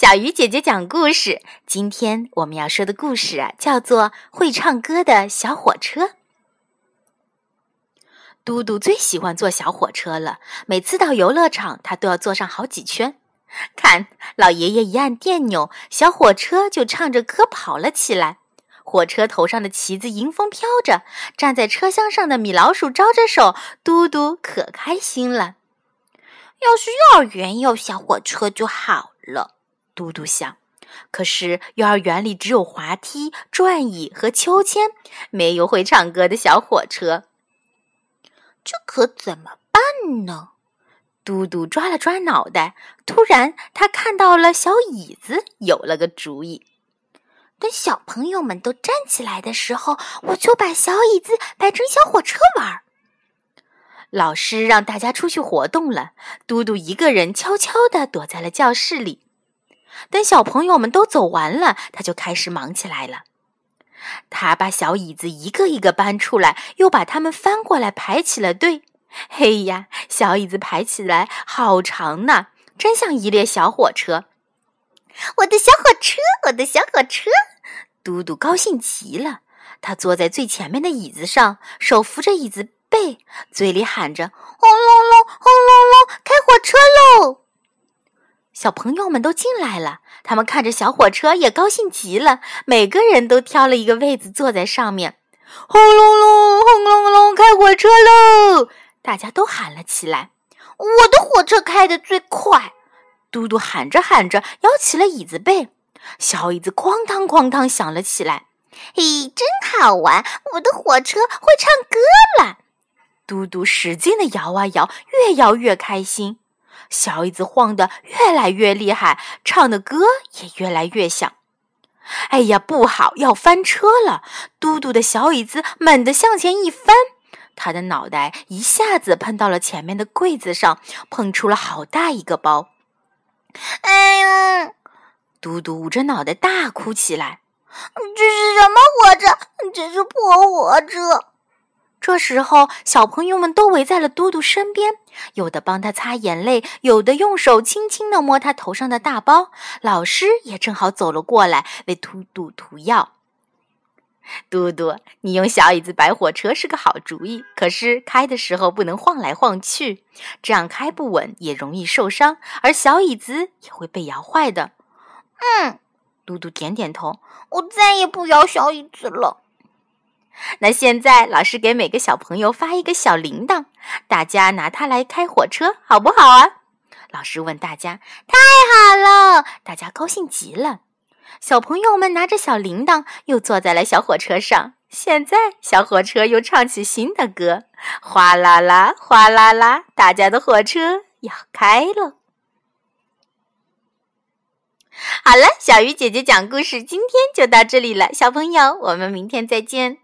小鱼姐姐讲故事。今天我们要说的故事啊，叫做《会唱歌的小火车》。嘟嘟最喜欢坐小火车了，每次到游乐场，他都要坐上好几圈。看，老爷爷一按电钮，小火车就唱着歌跑了起来。火车头上的旗子迎风飘着，站在车厢上的米老鼠招着手，嘟嘟可开心了。要是幼儿园有小火车就好了，嘟嘟想。可是幼儿园里只有滑梯、转椅和秋千，没有会唱歌的小火车。这可怎么办呢？嘟嘟抓了抓脑袋，突然他看到了小椅子，有了个主意。等小朋友们都站起来的时候，我就把小椅子摆成小火车玩。老师让大家出去活动了，嘟嘟一个人悄悄地躲在了教室里。等小朋友们都走完了，他就开始忙起来了。他把小椅子一个一个搬出来，又把它们翻过来排起了队。嘿呀，小椅子排起来好长呢，真像一列小火车。我的小火车，我的小火车，嘟嘟高兴极了。他坐在最前面的椅子上，手扶着椅子。背嘴里喊着“轰隆隆，轰隆隆，开火车喽！”小朋友们都进来了，他们看着小火车也高兴极了，每个人都挑了一个位子坐在上面。轰隆隆，轰隆隆，开火车喽！大家都喊了起来：“我的火车开得最快！”嘟嘟喊着喊着摇起了椅子背，小椅子哐当哐当响了起来。嘿，真好玩！我的火车会唱歌了。嘟嘟使劲的摇啊摇，越摇越开心。小椅子晃得越来越厉害，唱的歌也越来越响。哎呀，不好，要翻车了！嘟嘟的小椅子猛地向前一翻，他的脑袋一下子碰到了前面的柜子上，碰出了好大一个包。哎呦！嘟嘟捂着脑袋大哭起来。这是什么火车？这是破火车！这时候，小朋友们都围在了嘟嘟身边，有的帮他擦眼泪，有的用手轻轻地摸他头上的大包。老师也正好走了过来，为嘟嘟涂药。嘟嘟，你用小椅子摆火车是个好主意，可是开的时候不能晃来晃去，这样开不稳，也容易受伤，而小椅子也会被摇坏的。嗯，嘟嘟点点头，我再也不摇小椅子了。那现在，老师给每个小朋友发一个小铃铛，大家拿它来开火车，好不好啊？老师问大家：“太好了！”大家高兴极了。小朋友们拿着小铃铛，又坐在了小火车上。现在，小火车又唱起新的歌：哗啦啦，哗啦啦，大家的火车要开了。好了，小鱼姐姐讲故事，今天就到这里了。小朋友，我们明天再见。